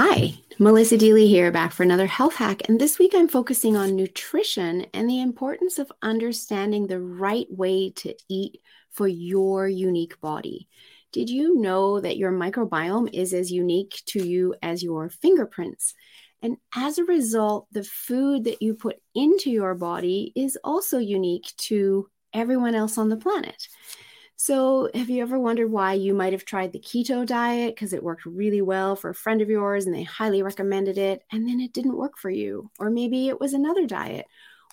Hi, Melissa Deely here, back for another health hack. And this week I'm focusing on nutrition and the importance of understanding the right way to eat for your unique body. Did you know that your microbiome is as unique to you as your fingerprints? And as a result, the food that you put into your body is also unique to everyone else on the planet. So, have you ever wondered why you might have tried the keto diet because it worked really well for a friend of yours and they highly recommended it, and then it didn't work for you? Or maybe it was another diet.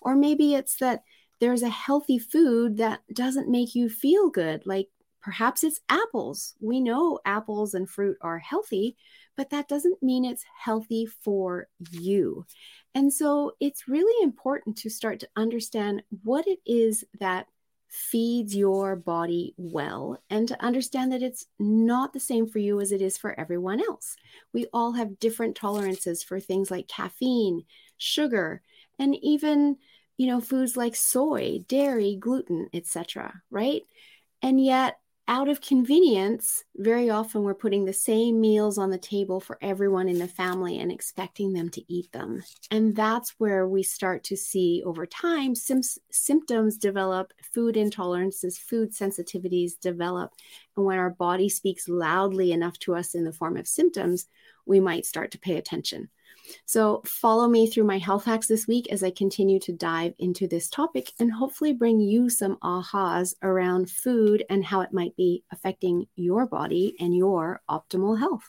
Or maybe it's that there's a healthy food that doesn't make you feel good, like perhaps it's apples. We know apples and fruit are healthy, but that doesn't mean it's healthy for you. And so, it's really important to start to understand what it is that feeds your body well and to understand that it's not the same for you as it is for everyone else. We all have different tolerances for things like caffeine, sugar, and even, you know, foods like soy, dairy, gluten, etc., right? And yet out of convenience, very often we're putting the same meals on the table for everyone in the family and expecting them to eat them. And that's where we start to see over time sim- symptoms develop, food intolerances, food sensitivities develop. And when our body speaks loudly enough to us in the form of symptoms, we might start to pay attention. So, follow me through my health hacks this week as I continue to dive into this topic and hopefully bring you some ahas around food and how it might be affecting your body and your optimal health.